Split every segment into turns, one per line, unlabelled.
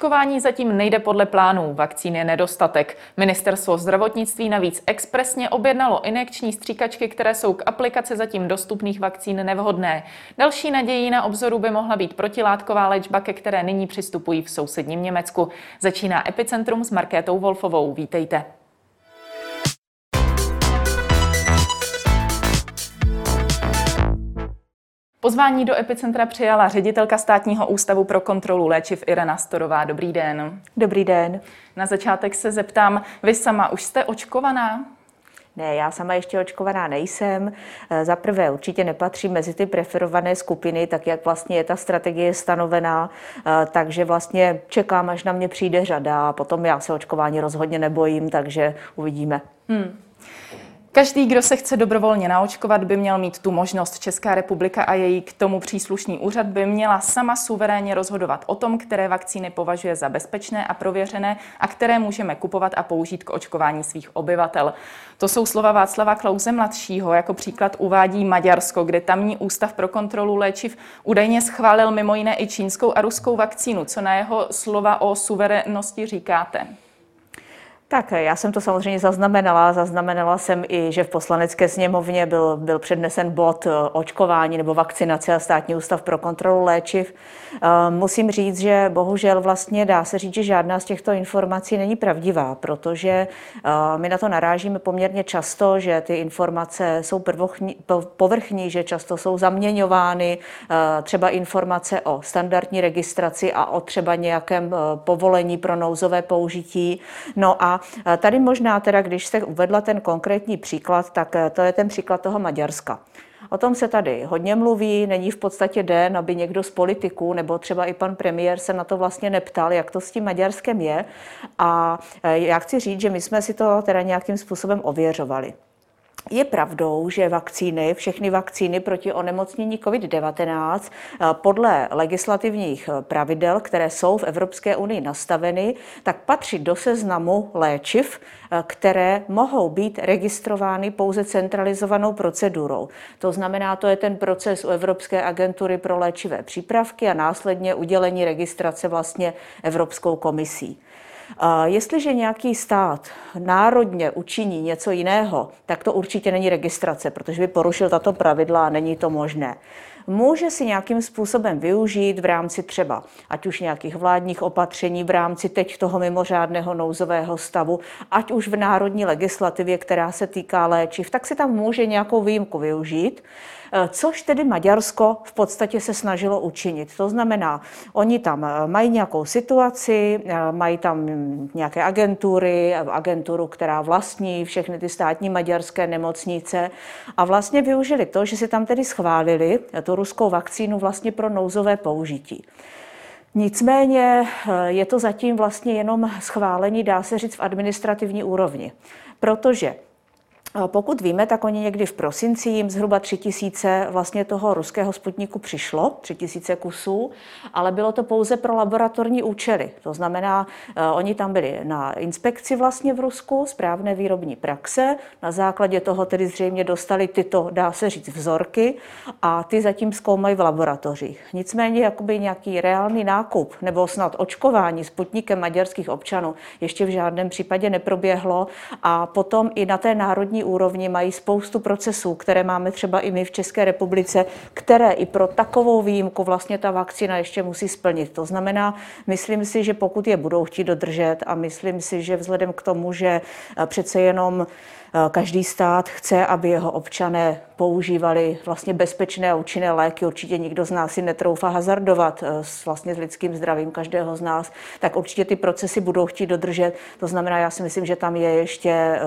Očkování zatím nejde podle plánů, vakcín je nedostatek. Ministerstvo zdravotnictví navíc expresně objednalo injekční stříkačky, které jsou k aplikaci zatím dostupných vakcín nevhodné. Další nadějí na obzoru by mohla být protilátková léčba, ke které nyní přistupují v sousedním Německu. Začíná Epicentrum s Markétou Wolfovou. Vítejte. Pozvání do Epicentra přijala ředitelka státního ústavu pro kontrolu léčiv Irena Storová. Dobrý den.
Dobrý den.
Na začátek se zeptám, vy sama už jste očkovaná?
Ne, já sama ještě očkovaná nejsem. Eh, za prvé určitě nepatří mezi ty preferované skupiny, tak jak vlastně je ta strategie stanovená, eh, takže vlastně čekám, až na mě přijde řada a potom já se očkování rozhodně nebojím, takže uvidíme. Hmm.
Každý, kdo se chce dobrovolně naočkovat, by měl mít tu možnost. Česká republika a její k tomu příslušný úřad by měla sama suverénně rozhodovat o tom, které vakcíny považuje za bezpečné a prověřené a které můžeme kupovat a použít k očkování svých obyvatel. To jsou slova Václava Klauze mladšího. Jako příklad uvádí Maďarsko, kde tamní ústav pro kontrolu léčiv údajně schválil mimo jiné i čínskou a ruskou vakcínu. Co na jeho slova o suverénnosti říkáte?
Tak já jsem to samozřejmě zaznamenala. Zaznamenala jsem i, že v poslanecké sněmovně byl, byl přednesen bod eh, očkování nebo vakcinace a státní ústav pro kontrolu léčiv. Eh, musím říct, že bohužel vlastně dá se říct, že žádná z těchto informací není pravdivá, protože eh, my na to narážíme poměrně často, že ty informace jsou prvochní, povrchní, že často jsou zaměňovány, třeba informace o standardní registraci a o třeba nějakém povolení pro nouzové použití. No a tady možná teda, když jste uvedla ten konkrétní příklad, tak eh, to je ten příklad toho Maďarska. O tom se tady hodně mluví, není v podstatě den, aby někdo z politiků nebo třeba i pan premiér se na to vlastně neptal, jak to s tím Maďarskem je. A eh, já chci říct, že my jsme si to teda nějakým způsobem ověřovali. Je pravdou, že vakcíny, všechny vakcíny proti onemocnění COVID-19 eh, podle legislativních eh, pravidel, které jsou v Evropské unii nastaveny, tak patří do seznamu léčiv, eh, které mohou být registrovány pouze centralizovanou procedurou. To znamená, to je ten proces u Evropské agentury pro léčivé přípravky a následně udělení registrace vlastně Evropskou komisí. Jestliže nějaký stát národně učiní něco jiného, tak to určitě není registrace, protože by porušil tato pravidla a není to možné může si nějakým způsobem využít v rámci třeba ať už nějakých vládních opatření, v rámci teď toho mimořádného nouzového stavu, ať už v národní legislativě, která se týká léčiv, tak si tam může nějakou výjimku využít. Eh, což tedy Maďarsko v podstatě se snažilo učinit. To znamená, oni tam eh, mají nějakou situaci, eh, mají tam nějaké agentury, agenturu, která vlastní všechny ty státní maďarské nemocnice a vlastně využili to, že si tam tedy schválili tu ruskou vakcínu vlastně pro nouzové použití. Nicméně je to zatím vlastně jenom schválení, dá se říct, v administrativní úrovni, protože pokud víme, tak oni někdy v prosinci jim zhruba tři tisíce vlastně toho ruského sputniku přišlo, tři tisíce kusů, ale bylo to pouze pro laboratorní účely. To znamená, eh, oni tam byli na inspekci vlastně v Rusku, správné výrobní praxe, na základě toho tedy zřejmě dostali tyto, dá se říct, vzorky a ty zatím zkoumají v laboratořích. Nicméně jakoby nějaký reálný nákup nebo snad očkování sputnikem maďarských občanů ještě v žádném případě neproběhlo a potom i na té národní národní úrovni mají spoustu procesů, které máme třeba i my v České republice, které i pro takovou výjimku vlastně ta vakcína ještě musí splnit. To znamená, myslím si, že pokud je budou chtít dodržet a myslím si, že vzhledem k tomu, že eh, přece jenom každý stát chce, aby jeho občané používali vlastně bezpečné a účinné léky. Určitě nikdo z nás si netroufa hazardovat eh, s, vlastně s lidským zdravím každého z nás, tak určitě ty procesy budou chtít dodržet. To znamená, já si myslím, že tam je ještě eh,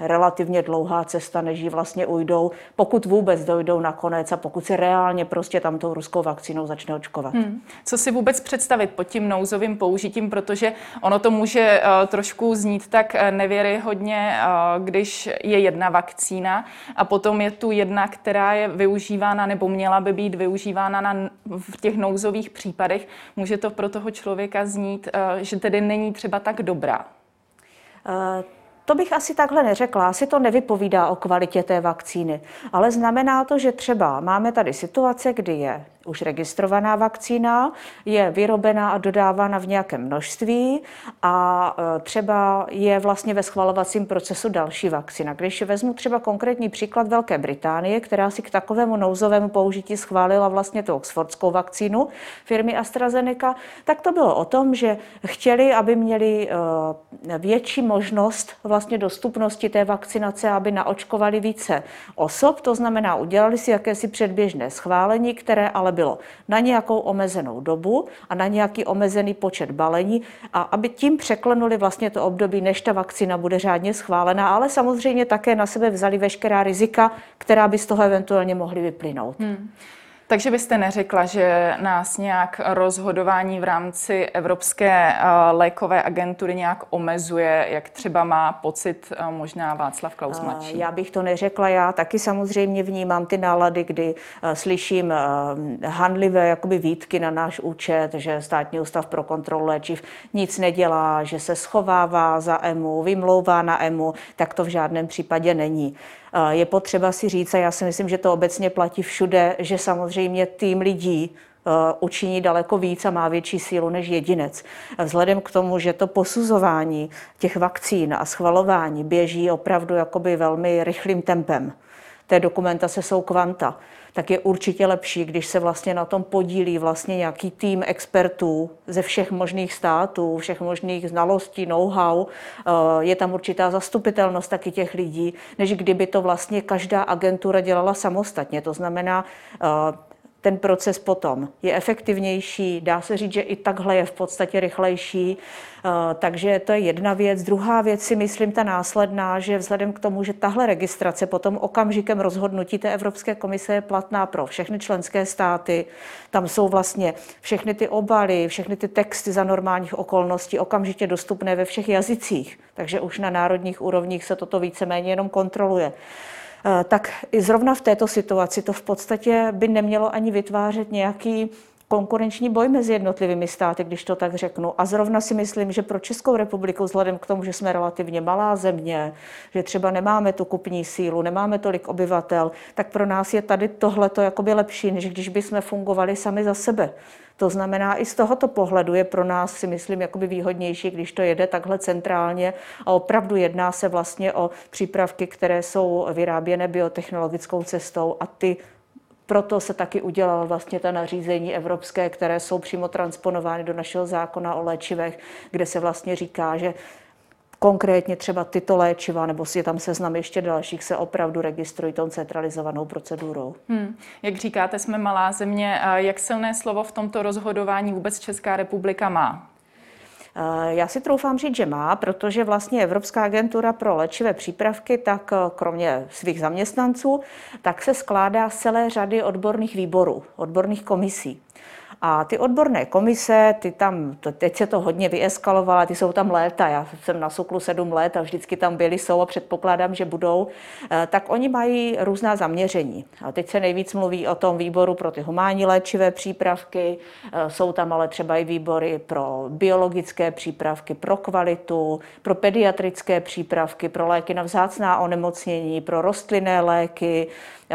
relativně dlouhá cesta, než ji vlastně ujdou, pokud vůbec dojdou nakonec a pokud se reálně prostě tam tou ruskou vakcínou začne očkovat. Hmm.
Co si vůbec představit pod tím nouzovým použitím, protože ono to může trošku znít tak nevěryhodně, uh, je jedna vakcína a potom je tu jedna, která je využívána nebo měla by být využívána na, v těch nouzových případech. Může to pro toho člověka znít, eh, že tedy není třeba tak dobrá?
Uh... To bych asi takhle neřekla, asi to nevypovídá o kvalitě té vakcíny, ale znamená to, že třeba máme tady situace, kdy je už registrovaná vakcína, je vyrobená a dodávána v nějakém množství a e, třeba je vlastně ve schvalovacím procesu další vakcína. Když vezmu třeba konkrétní příklad Velké Británie, která si k takovému nouzovému použití schválila vlastně tu oxfordskou vakcínu firmy AstraZeneca, tak to bylo o tom, že chtěli, aby měli e, větší možnost vlastně dostupnosti té vakcinace, aby naočkovali více osob, to znamená, udělali si jakési předběžné schválení, které ale bylo na nějakou omezenou dobu a na nějaký omezený počet balení a aby tím překlenuli vlastně to období, než ta vakcína bude řádně schválená, ale samozřejmě také na sebe vzali veškerá rizika, která by z toho eventuálně mohly vyplynout. Hmm.
Takže byste neřekla, že nás nějak rozhodování v rámci Evropské eh, lékové agentury nějak omezuje, jak třeba má pocit eh, možná Václav Klaus eh, mladší?
Já bych to neřekla, já taky samozřejmě vnímám ty nálady, kdy slyším handlivé jakoby výtky na náš účet, že státní ústav pro kontrolu léčiv nic nedělá, že se schovává za EMU, vymlouvá na EMU, tak to v žádném případě není. Je potřeba si říct, a já si myslím, že to obecně platí všude, že samozřejmě tým lidí, učiní daleko víc a má větší sílu než jedinec. Vzhledem k tomu, že to posuzování těch vakcín a schvalování běží opravdu jakoby velmi rychlým tempem. Té dokumentace jsou kvanta tak je určitě lepší, když se vlastně na tom podílí vlastně nějaký tým expertů ze všech možných států, všech možných znalostí, know-how. Eh, je tam určitá zastupitelnost taky těch lidí, než kdyby to vlastně každá agentura dělala samostatně. To znamená, eh, ten proces potom je efektivnější, dá se říct, že i takhle je v podstatě rychlejší. Eh, takže to je jedna věc. Druhá věc si myslím ta následná, že vzhledem k tomu, že tahle registrace potom okamžikem rozhodnutí té Evropské komise je platná pro všechny členské státy, tam jsou vlastně všechny ty obaly, všechny ty texty za normálních okolností okamžitě dostupné ve všech jazycích, takže už na národních úrovních se toto víceméně jenom kontroluje. Eh, tak i zrovna v této situaci to v podstatě by nemělo ani vytvářet nějaký konkurenční boj mezi jednotlivými státy, když to tak řeknu. A zrovna si myslím, že pro Českou republiku, vzhledem k tomu, že jsme relativně malá země, že třeba nemáme tu kupní sílu, nemáme tolik obyvatel, tak pro nás je tady tohleto jakoby lepší, než když bychom fungovali sami za sebe. To znamená, i z tohoto pohledu je pro nás, si myslím, jakoby výhodnější, když to jede takhle centrálně a opravdu jedná se vlastně o přípravky, které jsou vyráběné biotechnologickou cestou a ty proto se taky udělalo vlastně ta nařízení evropské, které jsou přímo transponovány do našeho zákona o léčivech, kde se vlastně říká, že konkrétně třeba tyto léčiva, nebo si je tam seznam ještě dalších, se opravdu registrují tou centralizovanou procedurou. Hmm.
Jak říkáte, jsme malá země. Jak silné slovo v tomto rozhodování vůbec Česká republika má?
Eh, já si troufám říct, že má, protože vlastně Evropská agentura pro léčivé přípravky, tak eh, kromě svých zaměstnanců, tak se skládá z celé řady odborných výborů, odborných komisí. A ty odborné komise, ty tam, teď se to hodně vyeskalovalo, ty jsou tam léta, já jsem na Soklu sedm let a vždycky tam byli, jsou a předpokládám, že budou, eh, tak oni mají různá zaměření. A teď se nejvíc mluví o tom výboru pro ty humánní léčivé přípravky, eh, jsou tam ale třeba i výbory pro biologické přípravky, pro kvalitu, pro pediatrické přípravky, pro léky na vzácná onemocnění, pro rostlinné léky,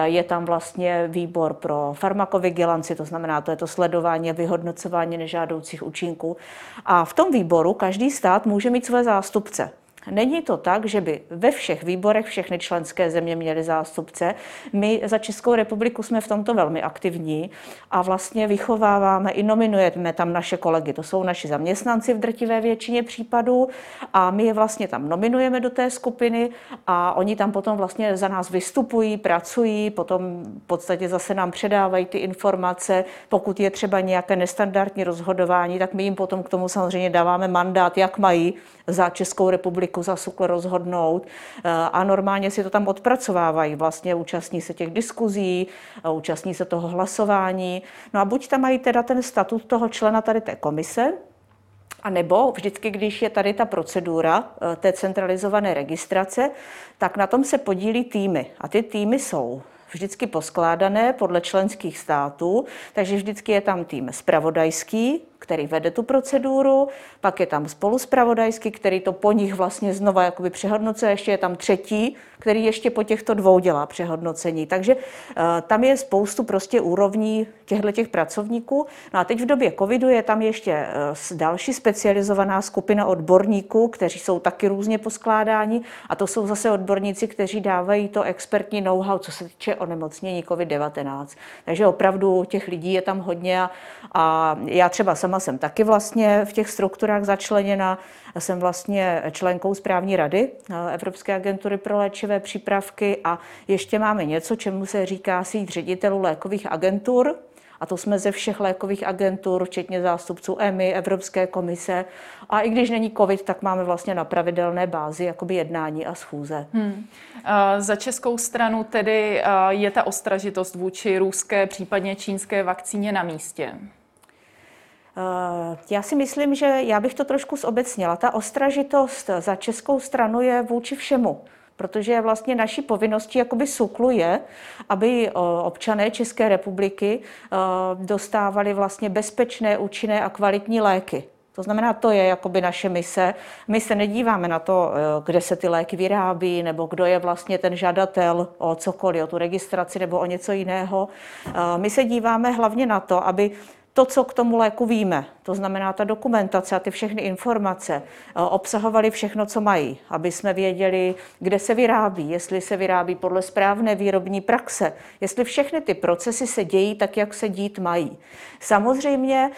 je tam vlastně výbor pro farmakovigilanci, to znamená, to je to sledování a vyhodnocování nežádoucích účinků. A v tom výboru každý stát může mít své zástupce. Není to tak, že by ve všech výborech všechny členské země měly zástupce. My za Českou republiku jsme v tomto velmi aktivní a vlastně vychováváme i nominujeme tam naše kolegy. To jsou naši zaměstnanci v drtivé většině případů a my je vlastně tam nominujeme do té skupiny a oni tam potom vlastně za nás vystupují, pracují, potom v podstatě zase nám předávají ty informace. Pokud je třeba nějaké nestandardní rozhodování, tak my jim potom k tomu samozřejmě dáváme mandát, jak mají za Českou republiku za SUKL rozhodnout eh, a normálně si to tam odpracovávají, vlastně účastní se těch diskuzí, eh, účastní se toho hlasování. No a buď tam mají teda ten statut toho člena tady té komise, a nebo vždycky, když je tady ta procedura eh, té centralizované registrace, tak na tom se podílí týmy. A ty týmy jsou vždycky poskládané podle členských států, takže vždycky je tam tým spravodajský, který vede tu proceduru, pak je tam spoluspravodajský, který to po nich vlastně znova jakoby přehodnocuje, ještě je tam třetí, který ještě po těchto dvou dělá přehodnocení. Takže uh, tam je spoustu prostě úrovní těchto těch pracovníků. No a teď v době covidu je tam ještě uh, další specializovaná skupina odborníků, kteří jsou taky různě poskládáni a to jsou zase odborníci, kteří dávají to expertní know-how, co se týče onemocnění COVID-19. Takže opravdu těch lidí je tam hodně a, a já třeba sama jsem taky vlastně v těch strukturách začleněna. Jsem vlastně členkou správní rady eh, Evropské agentury pro léčivé přípravky a ještě máme něco, čemu se říká síť ředitelů lékových agentur, a to jsme ze všech lékových agentur, včetně zástupců EMI, Evropské komise. A i když není COVID, tak máme vlastně na pravidelné bázi jakoby jednání a schůze. Hmm.
Za českou stranu tedy je ta ostražitost vůči ruské, případně čínské vakcíně na místě?
Já si myslím, že já bych to trošku zobecnila. Ta ostražitost za českou stranu je vůči všemu protože vlastně naší povinností jakoby SUKLu je, aby občané České republiky dostávali vlastně bezpečné, účinné a kvalitní léky. To znamená, to je jakoby naše mise. My se nedíváme na to, kde se ty léky vyrábí, nebo kdo je vlastně ten žadatel o cokoliv, o tu registraci nebo o něco jiného. My se díváme hlavně na to, aby to, co k tomu léku víme, to znamená ta dokumentace a ty všechny informace, eh, obsahovaly všechno, co mají, aby jsme věděli, kde se vyrábí, jestli se vyrábí podle správné výrobní praxe, jestli všechny ty procesy se dějí tak, jak se dít mají. Samozřejmě,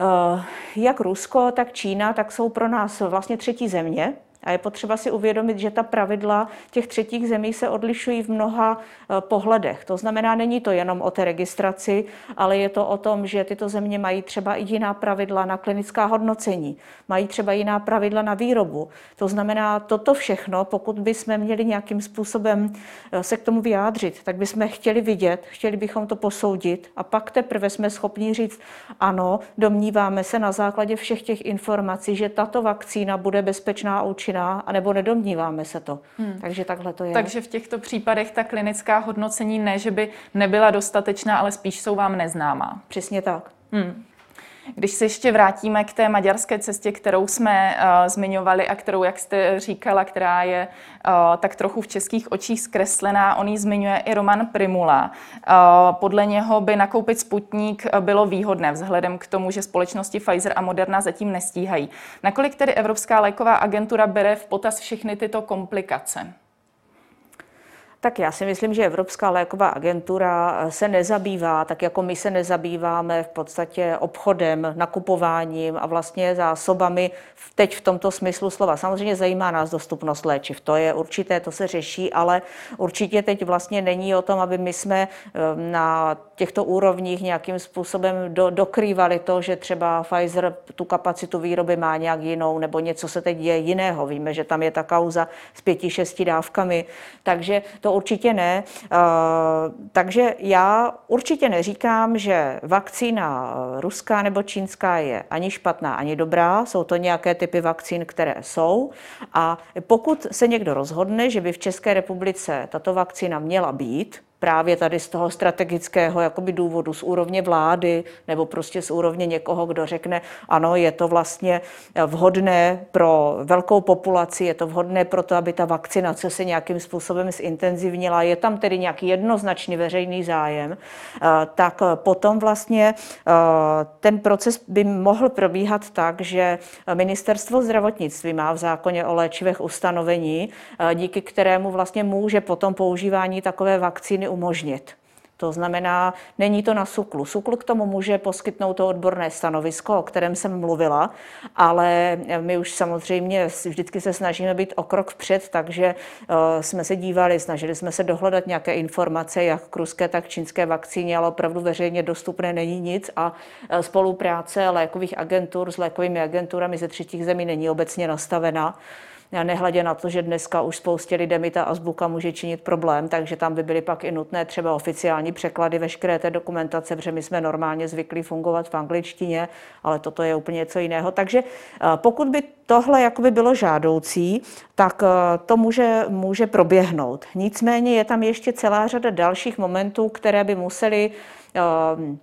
eh, jak Rusko, tak Čína, tak jsou pro nás vlastně třetí země, a je potřeba si uvědomit, že ta pravidla těch třetích zemí se odlišují v mnoha eh, pohledech. To znamená, není to jenom o té registraci, ale je to o tom, že tyto země mají třeba i jiná pravidla na klinická hodnocení, mají třeba jiná pravidla na výrobu. To znamená, toto všechno, pokud bychom měli nějakým způsobem eh, se k tomu vyjádřit, tak bychom chtěli vidět, chtěli bychom to posoudit a pak teprve jsme schopni říct, ano, domníváme se na základě všech těch informací, že tato vakcína bude bezpečná a účinná účinná, anebo nedomníváme se to. Hmm. Takže takhle to je.
Takže v těchto případech ta klinická hodnocení ne, že by nebyla dostatečná, ale spíš jsou vám neznámá.
Přesně tak. Hmm.
Když se ještě vrátíme k té maďarské cestě, kterou jsme uh, zmiňovali a kterou, jak jste říkala, která je uh, tak trochu v českých očích zkreslená, on ji zmiňuje i Roman Primula. Uh, podle něho by nakoupit Sputnik bylo výhodné vzhledem k tomu, že společnosti Pfizer a Moderna zatím nestíhají. Nakolik tedy Evropská léková agentura bere v potaz všechny tyto komplikace?
Tak já si myslím, že Evropská léková agentura eh, se nezabývá, tak jako my se nezabýváme v podstatě obchodem, nakupováním a vlastně zásobami teď v tomto smyslu slova. Samozřejmě zajímá nás dostupnost léčiv, to je určité, to se řeší, ale určitě teď vlastně není o tom, aby my jsme eh, na těchto úrovních nějakým způsobem do, dokrývali to, že třeba Pfizer tu kapacitu výroby má nějak jinou, nebo něco se teď děje jiného. Víme, že tam je ta kauza s pěti, šesti dávkami, takže to určitě ne. Eh, takže já určitě neříkám, že vakcína eh, ruská nebo čínská je ani špatná, ani dobrá. Jsou to nějaké typy vakcín, které jsou. A pokud se někdo rozhodne, že by v České republice tato vakcína měla být, právě tady z toho strategického jakoby důvodu, z úrovně vlády nebo prostě z úrovně někoho, kdo řekne, ano, je to vlastně vhodné pro velkou populaci, je to vhodné pro to, aby ta vakcinace se nějakým způsobem zintenzivnila, je tam tedy nějaký jednoznačný veřejný zájem, eh, tak potom vlastně eh, ten proces by mohl probíhat tak, že ministerstvo zdravotnictví má v zákoně o léčivech ustanovení, eh, díky kterému vlastně může potom používání takové vakcíny umožnit. To znamená, není to na SUKLu. SUKL k tomu může poskytnout to odborné stanovisko, o kterém jsem mluvila, ale my už samozřejmě vždycky se snažíme být o krok vpřed, takže eh, jsme se dívali, snažili jsme se dohledat nějaké informace, jak k ruské, tak čínské vakcíně, ale opravdu veřejně dostupné není nic a eh, spolupráce lékových agentur s lékovými agenturami ze třetích zemí není obecně nastavená nehledě na to, že dneska už spoustě lidem i ta azbuka může činit problém, takže tam by byly pak i nutné třeba oficiální překlady veškeré té dokumentace, protože my jsme normálně zvyklí fungovat v angličtině, ale toto je úplně něco jiného. Takže eh, pokud by tohle jakoby bylo žádoucí, tak eh, to může, může proběhnout. Nicméně je tam ještě celá řada dalších momentů, které by museli uh,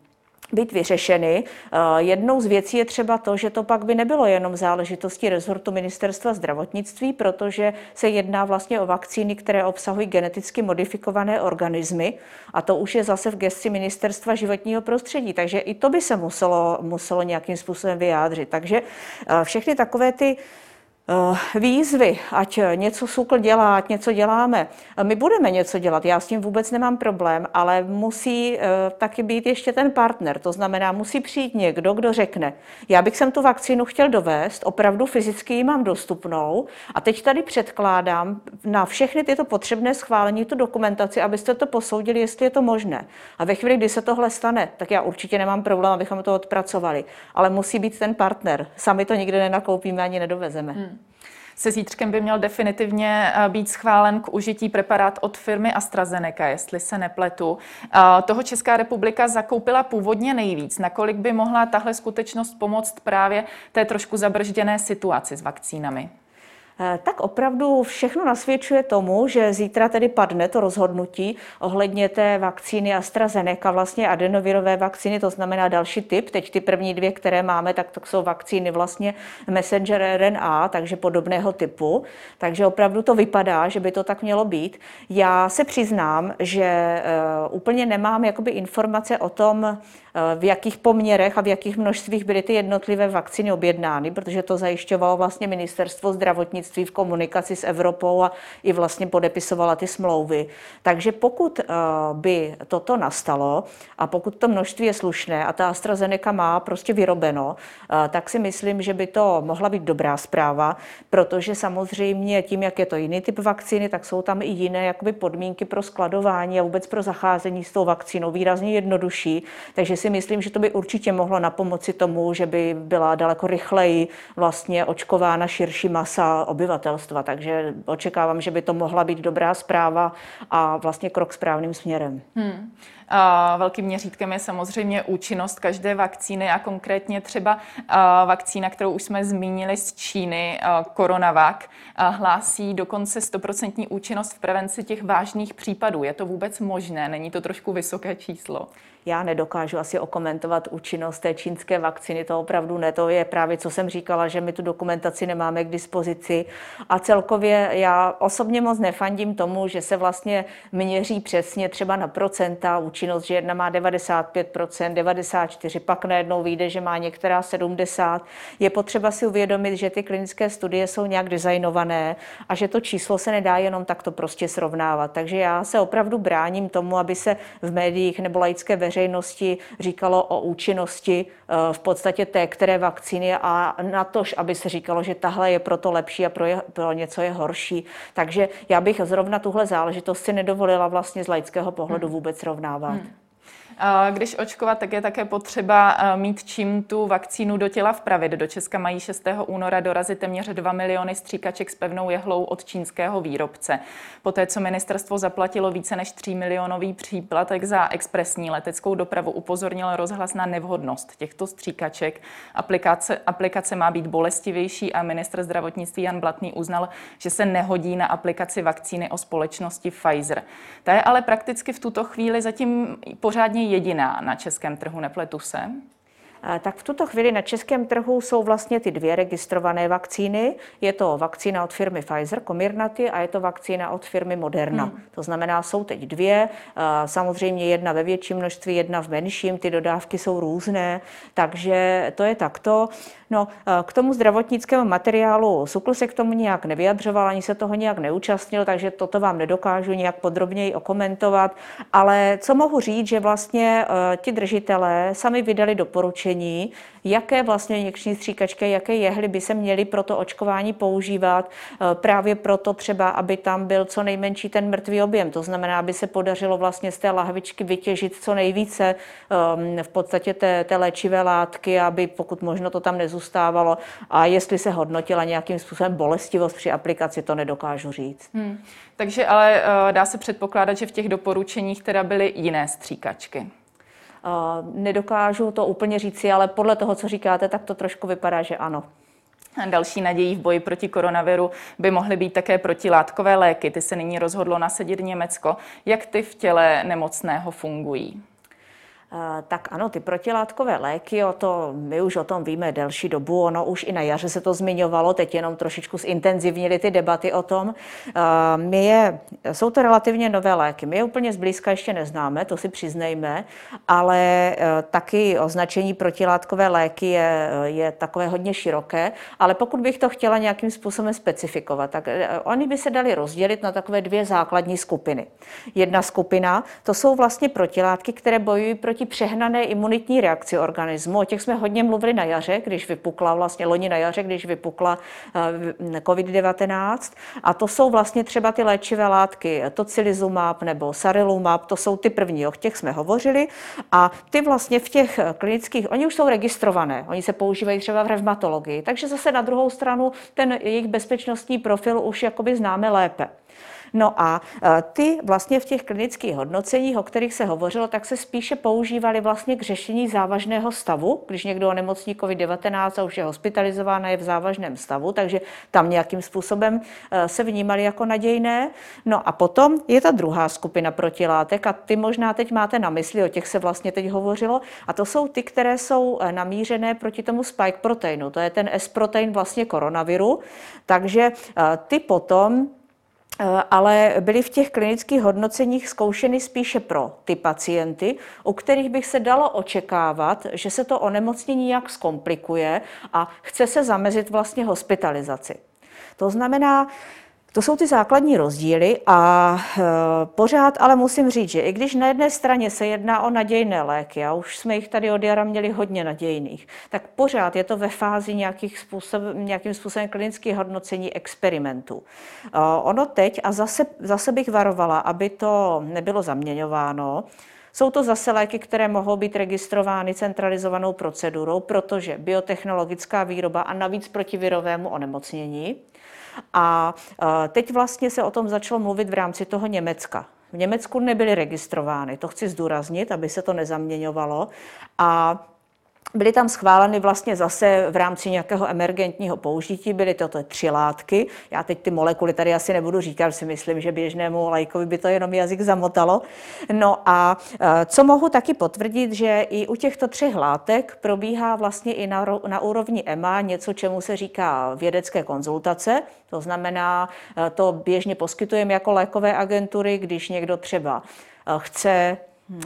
být vyřešeny. Eh, jednou z věcí je třeba to, že to pak by nebylo jenom záležitostí rezortu ministerstva zdravotnictví, protože se jedná vlastně o vakcíny, které obsahují geneticky modifikované organismy a to už je zase v gesci ministerstva životního prostředí, takže i to by se muselo, muselo nějakým způsobem vyjádřit. Takže eh, všechny takové ty výzvy, ať něco SUKL dělá, ať něco děláme. My budeme něco dělat, já s tím vůbec nemám problém, ale musí eh, taky být ještě ten partner. To znamená, musí přijít někdo, kdo řekne, já bych sem tu vakcínu chtěl dovést, opravdu fyzicky ji mám dostupnou a teď tady předkládám na všechny tyto potřebné schválení tu dokumentaci, abyste to posoudili, jestli je to možné. A ve chvíli, kdy se tohle stane, tak já určitě nemám problém, abychom to odpracovali. Ale musí být ten partner. Sami to nikdy nenakoupíme ani nedovezeme. Hmm.
Se zítřkem by měl definitivně eh, být schválen k užití preparát od firmy AstraZeneca, jestli se nepletu. Eh, toho Česká republika zakoupila původně nejvíc. Nakolik by mohla tahle skutečnost pomoct právě té trošku zabržděné situaci s vakcínami?
Eh, tak opravdu všechno nasvědčuje tomu, že zítra tedy padne to rozhodnutí ohledně té vakcíny AstraZeneca, vlastně adenovirové vakcíny, to znamená další typ. Teď ty první dvě, které máme, tak to jsou vakcíny vlastně messenger RNA, takže podobného typu. Takže opravdu to vypadá, že by to tak mělo být. Já se přiznám, že uh, úplně nemám jakoby informace o tom, Eh, v jakých poměrech a v jakých množstvích byly ty jednotlivé vakcíny objednány, protože to zajišťovalo vlastně ministerstvo zdravotnictví v komunikaci s Evropou a i vlastně podepisovala ty smlouvy. Takže pokud eh, by toto nastalo a pokud to množství je slušné a ta AstraZeneca má prostě vyrobeno, eh, tak si myslím, že by to mohla být dobrá zpráva, protože samozřejmě tím, jak je to jiný typ vakcíny, tak jsou tam i jiné jakoby podmínky pro skladování a vůbec pro zacházení s tou vakcínou výrazně jednodušší. Takže si myslím, že to by určitě mohlo na pomoci tomu, že by byla daleko rychleji vlastně očkována širší masa obyvatelstva. Takže očekávám, že by to mohla být dobrá zpráva a vlastně krok správným směrem. Hmm.
A velkým měřítkem je samozřejmě účinnost každé vakcíny a konkrétně třeba vakcína, kterou už jsme zmínili z Číny, Coronavac, hlásí dokonce 100% účinnost v prevenci těch vážných případů. Je to vůbec možné? Není to trošku vysoké číslo?
Já nedokážu asi okomentovat účinnost té čínské vakcíny, to opravdu ne. To je právě, co jsem říkala, že my tu dokumentaci nemáme k dispozici. A celkově já osobně moc nefandím tomu, že se vlastně měří přesně třeba na procenta účinnost, že jedna má 95%, 94%, pak najednou vyjde, že má některá 70%. Je potřeba si uvědomit, že ty klinické studie jsou nějak designované a že to číslo se nedá jenom takto prostě srovnávat. Takže já se opravdu bráním tomu, aby se v médiích nebo laické veřejnosti říkalo o účinnosti eh, v podstatě té, které vakcíny a na tož, aby se říkalo, že tahle je proto lepší a pro, je, pro něco je horší. Takže já bych zrovna tuhle záležitost si nedovolila vlastně z laického pohledu hmm. vůbec srovnávat. Hmm.
Když očkovat, tak je také potřeba eh, mít čím tu vakcínu do těla vpravit. Do Česka mají 6. února dorazit téměř 2 miliony stříkaček s pevnou jehlou od čínského výrobce. Poté, co ministerstvo zaplatilo více než 3 milionový příplatek za expresní leteckou dopravu, upozornil rozhlas na nevhodnost těchto stříkaček. Aplikace, aplikace má být bolestivější a ministr zdravotnictví Jan Blatný uznal, že se nehodí na aplikaci vakcíny o společnosti Pfizer. Ta je ale prakticky v tuto chvíli zatím pořádně jediná na českém trhu, nepletu se?
Tak v tuto chvíli na českém trhu jsou vlastně ty dvě registrované vakcíny. Je to vakcína od firmy Pfizer, Comirnaty, a je to vakcína od firmy Moderna. Hmm. To znamená, jsou teď dvě, samozřejmě jedna ve větším množství, jedna v menším, ty dodávky jsou různé, takže to je takto. No, k tomu zdravotnickému materiálu SUKL se k tomu nějak nevyjadřoval, ani se toho nějak neúčastnil, takže toto vám nedokážu nějak podrobněji okomentovat, ale co mohu říct, že vlastně ti držitelé sami vydali doporučení, doporučení, jaké vlastně injekční stříkačky, jaké jehly by se měly pro to očkování používat, eh, právě proto třeba, aby tam byl co nejmenší ten mrtvý objem. To znamená, aby se podařilo vlastně z té lahvičky vytěžit co nejvíce ehm, v podstatě té, té léčivé látky, aby pokud možno to tam nezůstávalo. A jestli se hodnotila nějakým způsobem bolestivost při aplikaci, to nedokážu říct. Hmm.
Takže ale uh, dá se předpokládat, že v těch doporučeních teda byly jiné stříkačky.
Nedokážu to úplně říci, ale podle toho, co říkáte, tak to trošku vypadá, že ano.
Další nadějí v boji proti koronaviru by mohly být také protilátkové léky. Ty se nyní rozhodlo nasadit Německo. Jak ty v těle nemocného fungují?
Tak ano, ty protilátkové léky, o to, my už o tom víme delší dobu, ono už i na jaře se to zmiňovalo, teď jenom trošičku zintenzivnili ty debaty o tom. My je, jsou to relativně nové léky, my je úplně zblízka ještě neznáme, to si přiznejme, ale e, taky označení protilátkové léky je, je takové hodně široké, ale pokud bych to chtěla nějakým způsobem specifikovat, tak oni by se dali rozdělit na takové dvě základní skupiny. Jedna skupina, to jsou vlastně protilátky, které bojují proti proti přehnané imunitní reakci organismu. O těch jsme hodně mluvili na jaře, když vypukla vlastně loni na jaře, když vypukla eh, COVID-19. A to jsou vlastně třeba ty léčivé látky tocilizumab nebo sarilumab, to jsou ty první, o těch jsme hovořili. A ty vlastně v těch klinických, oni už jsou registrované, oni se používají třeba v revmatologii. Takže zase na druhou stranu ten jejich bezpečnostní profil už jakoby známe lépe. No a e, ty vlastně v těch klinických hodnoceních, o kterých se hovořilo, tak se spíše používaly vlastně k řešení závažného stavu, když někdo onemocní COVID-19 a už je hospitalizován a je v závažném stavu, takže tam nějakým způsobem e, se vnímali jako nadějné. No a potom je ta druhá skupina protilátek a ty možná teď máte na mysli, o těch se vlastně teď hovořilo, a to jsou ty, které jsou e, namířené proti tomu spike proteinu, to je ten S-protein vlastně koronaviru, takže ty potom ale byly v těch klinických hodnoceních zkoušeny spíše pro ty pacienty, u kterých bych se dalo očekávat, že se to onemocnění nějak zkomplikuje a chce se zamezit vlastně hospitalizaci. To znamená, to jsou ty základní rozdíly a e, pořád ale musím říct, že i když na jedné straně se jedná o nadějné léky, a už jsme jich tady od jara měli hodně nadějných, tak pořád je to ve fázi nějakých způsob, nějakým způsobem klinických hodnocení experimentů. E, ono teď, a zase, zase bych varovala, aby to nebylo zaměňováno, jsou to zase léky, které mohou být registrovány centralizovanou procedurou, protože biotechnologická výroba a navíc proti virovému onemocnění. A teď vlastně se o tom začalo mluvit v rámci toho Německa. V Německu nebyly registrovány, to chci zdůraznit, aby se to nezaměňovalo. A Byly tam schváleny vlastně zase v rámci nějakého emergentního použití, byly to tři látky. Já teď ty molekuly tady asi nebudu říkat, si myslím, že běžnému lajkovi by to jenom jazyk zamotalo. No a e, co mohu taky potvrdit, že i u těchto třech látek probíhá vlastně i na, na úrovni EMA něco, čemu se říká vědecké konzultace. To znamená, e, to běžně poskytujeme jako lékové agentury, když někdo třeba e, chce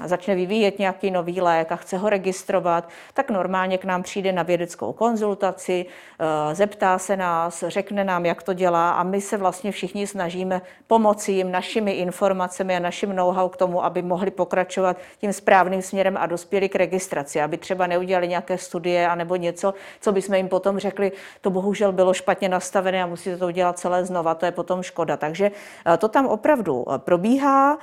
začne vyvíjet nějaký nový lék a chce ho registrovat, tak normálně k nám přijde na vědeckou konzultaci, eh, zeptá se nás, řekne nám, jak to dělá a my se vlastně všichni snažíme pomoci jim našimi informacemi a naším know-how k tomu, aby mohli pokračovat tím správným směrem a dospěli k registraci, aby třeba neudělali nějaké studie anebo něco, co bychom jim potom řekli, to bohužel bylo špatně nastavené a musíte to udělat celé znova, to je potom škoda. Takže eh, to tam opravdu eh, probíhá.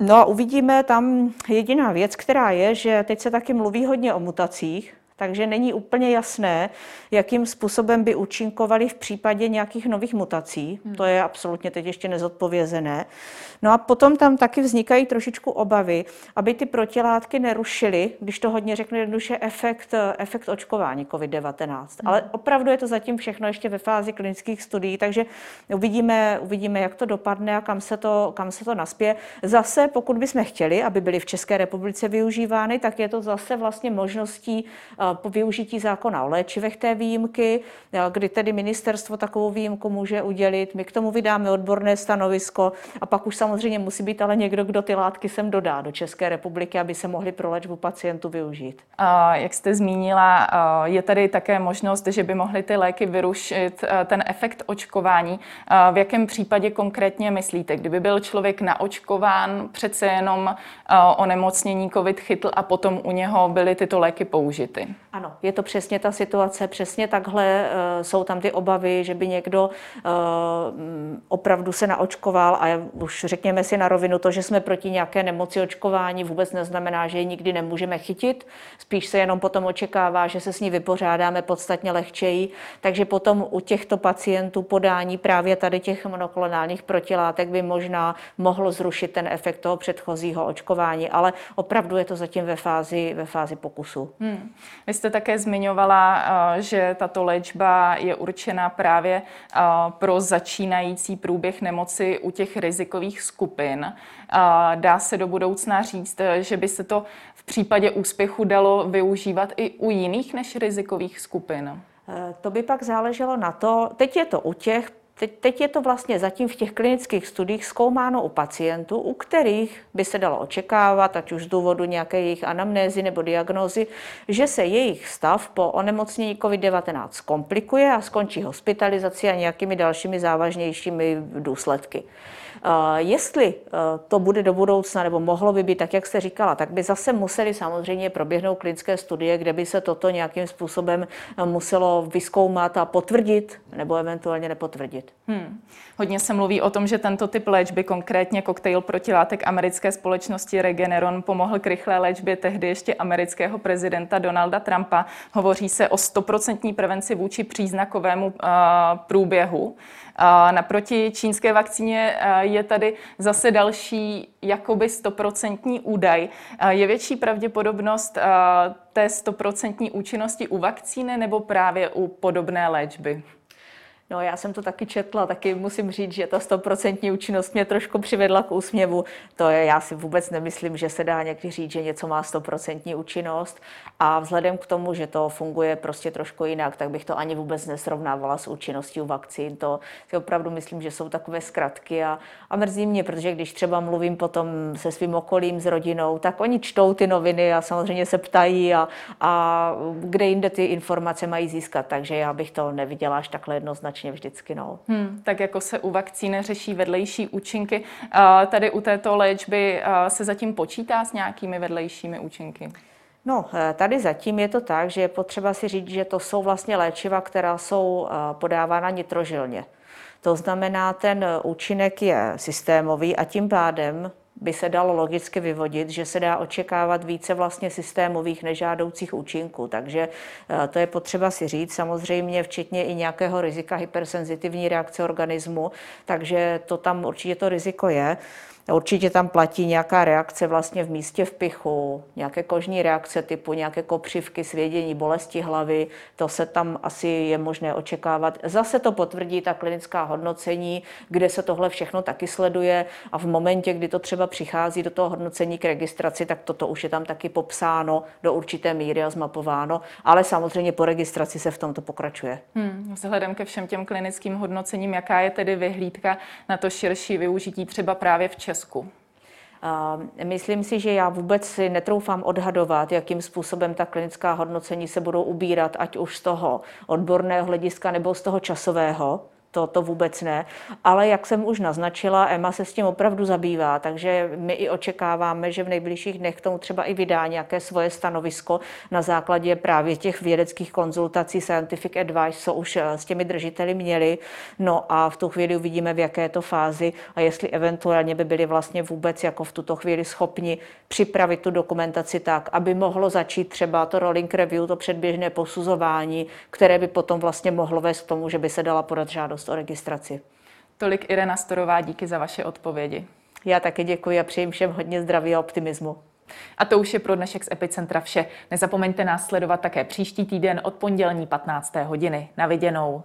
No a uvidíme tam jediná věc, která je, že teď se taky mluví hodně o mutacích, takže není úplně jasné, jakým způsobem by účinkovali v případě nějakých nových mutací. Hmm. To je absolutně teď ještě nezodpovězené. No a potom tam taky vznikají trošičku obavy, aby ty protilátky nerušily, když to hodně řekne jednoduše, efekt, efekt očkování COVID-19. Hmm. Ale opravdu je to zatím všechno ještě ve fázi klinických studií, takže uvidíme, uvidíme jak to dopadne a kam se to, kam se to naspěje. Zase, pokud bychom chtěli, aby byly v České republice využívány, tak je to zase vlastně možností po využití zákona o léčivech té výjimky, kdy tedy ministerstvo takovou výjimku může udělit. My k tomu vydáme odborné stanovisko a pak už samozřejmě musí být ale někdo, kdo ty látky sem dodá do České republiky, aby se mohly pro léčbu pacientů využít.
A jak jste zmínila, je tady také možnost, že by mohly ty léky vyrušit ten efekt očkování. V jakém případě konkrétně myslíte, kdyby byl člověk naočkován, přece jenom onemocnění COVID chytl a potom u něho byly tyto léky použity?
Ano, je to přesně ta situace, přesně takhle uh, jsou tam ty obavy, že by někdo uh, opravdu se naočkoval a už řekněme si na rovinu to, že jsme proti nějaké nemoci očkování vůbec neznamená, že ji nikdy nemůžeme chytit, spíš se jenom potom očekává, že se s ní vypořádáme podstatně lehčeji, takže potom u těchto pacientů podání právě tady těch monoklonálních protilátek by možná mohlo zrušit ten efekt toho předchozího očkování, ale opravdu je to zatím ve fázi, ve fázi pokusu. Hmm.
Vy jste také zmiňovala, že tato léčba je určena právě pro začínající průběh nemoci u těch rizikových skupin. Dá se do budoucna říct, že by se to v případě úspěchu dalo využívat i u jiných než rizikových skupin?
Eh, to by pak záleželo na to, teď je to u těch, teď, teď je to vlastně zatím v těch klinických studiích zkoumáno u pacientů, u kterých by se dalo očekávat, ať už z důvodu nějaké jejich anamnézy nebo diagnózy, že se jejich stav po onemocnění COVID-19 komplikuje a skončí hospitalizací a nějakými dalšími závažnějšími důsledky. Jestli eh, to bude do budoucna, nebo mohlo by být tak, jak jste říkala, tak by zase museli samozřejmě proběhnout klinické studie, kde by se toto nějakým způsobem eh, muselo vyskoumat a potvrdit, nebo eventuálně nepotvrdit. Hmm.
Hodně se mluví o tom, že tento typ léčby, konkrétně koktejl protilátek americké společnosti Regeneron, pomohl k rychlé léčbě tehdy ještě amerického prezidenta Donalda Trumpa. Hovoří se o stoprocentní prevenci vůči příznakovému uh, průběhu. Naproti čínské vakcíně je tady zase další jakoby stoprocentní údaj. Je větší pravděpodobnost té stoprocentní účinnosti u vakcíny nebo právě u podobné léčby?
No, já jsem to taky četla, taky musím říct, že ta stoprocentní účinnost mě trošku přivedla k úsměvu. To je, já si vůbec nemyslím, že se dá někdy říct, že něco má stoprocentní účinnost. A vzhledem k tomu, že to funguje prostě trošku jinak, tak bych to ani vůbec nesrovnávala s účinností u vakcín. To si opravdu myslím, že jsou takové zkratky a, a mrzí mě, protože když třeba mluvím potom se svým okolím, s rodinou, tak oni čtou ty noviny a samozřejmě se ptají a, a kde jinde ty informace mají získat. Takže já bych to neviděla až takhle jednoznačně jednoznačně vždycky. No.
Hmm, tak jako se u vakcíny řeší vedlejší účinky, tady u této léčby se zatím počítá s nějakými vedlejšími účinky?
No, e, tady zatím je to tak, že je potřeba si říct, že to jsou vlastně léčiva, která jsou e, podávána nitrožilně. To znamená, ten účinek je systémový a tím pádem by se dalo logicky vyvodit, že se dá očekávat více vlastně systémových nežádoucích účinků. Takže eh, to je potřeba si říct, samozřejmě včetně i nějakého rizika hypersenzitivní reakce organismu, takže to tam určitě to riziko je. Určitě tam platí nějaká reakce vlastně v místě vpichu, nějaké kožní reakce typu nějaké kopřivky, svědění, bolesti hlavy, to se tam asi je možné očekávat. Zase to potvrdí ta klinická hodnocení, kde se tohle všechno taky sleduje a v momentě, kdy to třeba přichází do toho hodnocení k registraci, tak toto už je tam taky popsáno do určité míry a zmapováno, ale samozřejmě po registraci se v tomto pokračuje.
Hmm, vzhledem ke všem těm klinickým hodnocením, jaká je tedy vyhlídka na to širší využití třeba právě v Česku? Česku?
Myslím si, že já vůbec si netroufám odhadovat, jakým způsobem ta klinická hodnocení se budou ubírat, ať už z toho odborného hlediska nebo z toho časového to, to vůbec ne. Ale jak jsem už naznačila, EMA se s tím opravdu zabývá, takže my i očekáváme, že v nejbližších dnech k tomu třeba i vydá nějaké svoje stanovisko na základě právě těch vědeckých konzultací Scientific Advice, co už eh, s těmi držiteli měli. No a v tu chvíli uvidíme, v jaké je to fázi a jestli eventuálně by byli vlastně vůbec jako v tuto chvíli schopni připravit tu dokumentaci tak, aby mohlo začít třeba to rolling review, to předběžné posuzování, které by potom vlastně mohlo vést k tomu, že by se dala podat žádost žádost o registraci.
Tolik Irena Storová, díky za vaše odpovědi.
Já také děkuji a přeji všem hodně zdraví a optimismu.
A to už je pro dnešek z Epicentra vše. Nezapomeňte nás sledovat také příští týden od pondělní 15. hodiny. Na viděnou.